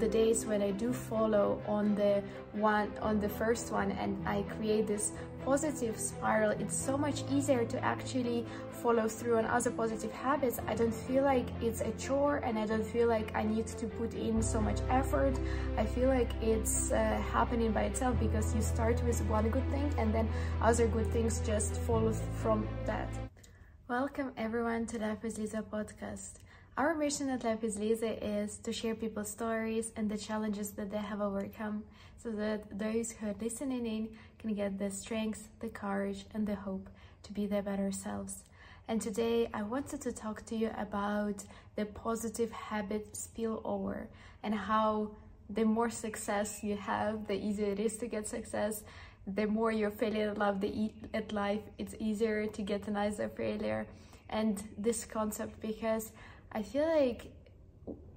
the days when I do follow on the one on the first one and I create this positive spiral, it's so much easier to actually follow through on other positive habits. I don't feel like it's a chore and I don't feel like I need to put in so much effort. I feel like it's uh, happening by itself because you start with one good thing and then other good things just follow from that. Welcome everyone to Life with Liza podcast. Our mission at Life Liza is to share people's stories and the challenges that they have overcome so that those who are listening in can get the strength, the courage, and the hope to be their better selves. And today I wanted to talk to you about the positive habit spillover and how the more success you have, the easier it is to get success. The more you're failing at life, the at life, it's easier to get another failure. And this concept because I feel like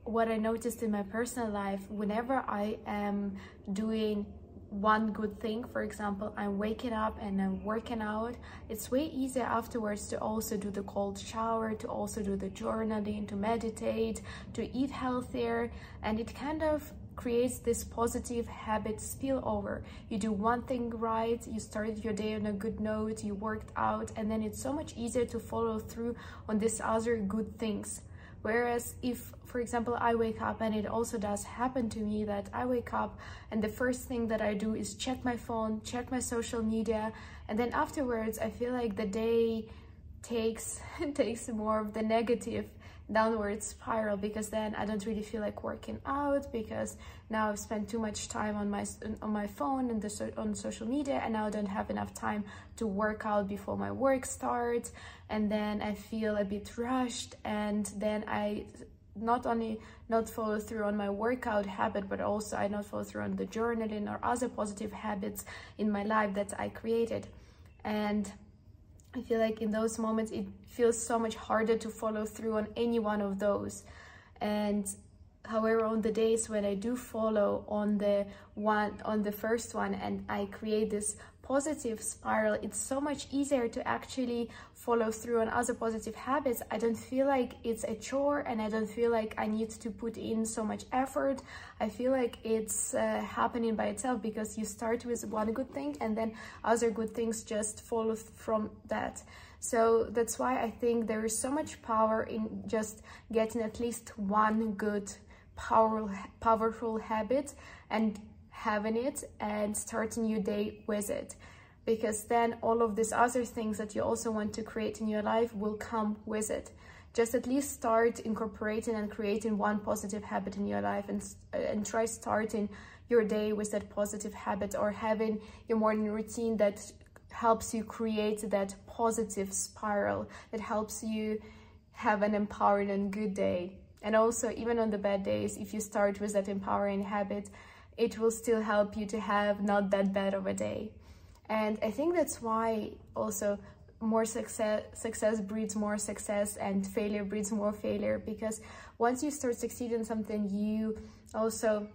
what I noticed in my personal life, whenever I am doing one good thing, for example, I'm waking up and I'm working out, it's way easier afterwards to also do the cold shower, to also do the journaling, to meditate, to eat healthier, and it kind of creates this positive habit spillover. You do one thing right, you started your day on a good note, you worked out, and then it's so much easier to follow through on these other good things. Whereas if, for example, I wake up and it also does happen to me that I wake up and the first thing that I do is check my phone, check my social media, and then afterwards I feel like the day takes takes more of the negative downward spiral because then I don't really feel like working out because now I've spent too much time on my on my phone and the on social media and now I don't have enough time to work out before my work starts. And then I feel a bit rushed and then I not only not follow through on my workout habit but also I not follow through on the journaling or other positive habits in my life that I created. And I feel like in those moments it feels so much harder to follow through on any one of those. And however, on the days when I do follow on the one on the first one and I create this positive spiral, it's so much easier to actually follow through on other positive habits. I don't feel like it's a chore and I don't feel like I need to put in so much effort. I feel like it's uh, happening by itself because you start with one good thing and then other good things just follow from that. So that's why I think there is so much power in just getting at least one good powerful powerful habit and having it and starting your day with it. Because then all of these other things that you also want to create in your life will come with it. Just at least start incorporating and creating one positive habit in your life and, uh, and try starting your day with that positive habit or having your morning routine that helps you create that positive spiral that helps you have an empowering and good day. And also even on the bad days if you start with that empowering habit it will still help you to have not that bad of a day. And I think that's why also more success success breeds more success and failure breeds more failure because once you start succeeding in something you also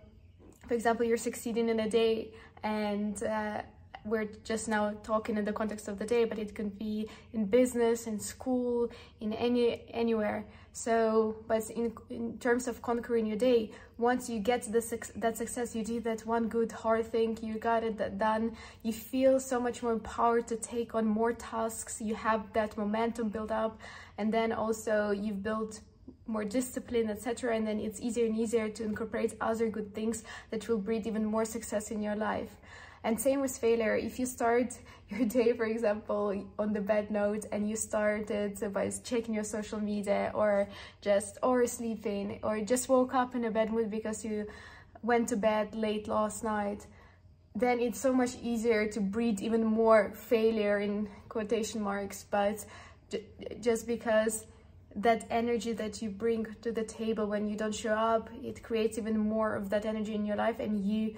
for example you're succeeding in a day and uh, we're just now talking in the context of the day, but it could be in business, in school, in any anywhere. So, but in in terms of conquering your day, once you get the that success, you did that one good hard thing, you got it done. You feel so much more empowered to take on more tasks. You have that momentum build up, and then also you've built more discipline, etc. And then it's easier and easier to incorporate other good things that will breed even more success in your life. And same with failure. If you start your day, for example, on the bad note and you started by checking your social media or just or sleeping or just woke up in a bad mood because you went to bed late last night, then it's so much easier to breed even more failure in quotation marks. But just because that energy that you bring to the table when you don't show up, it creates even more of that energy in your life and you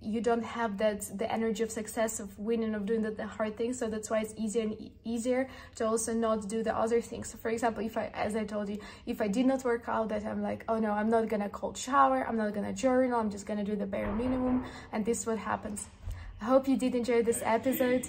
you don't have that the energy of success of winning of doing the, the hard things. So that's why it's easier and e easier to also not do the other things. So for example if i as i told you if i did not work out that i'm like oh no i'm not gonna cold shower i'm not gonna journal i'm just gonna do the bare minimum and this is what happens. I hope you did enjoy this episode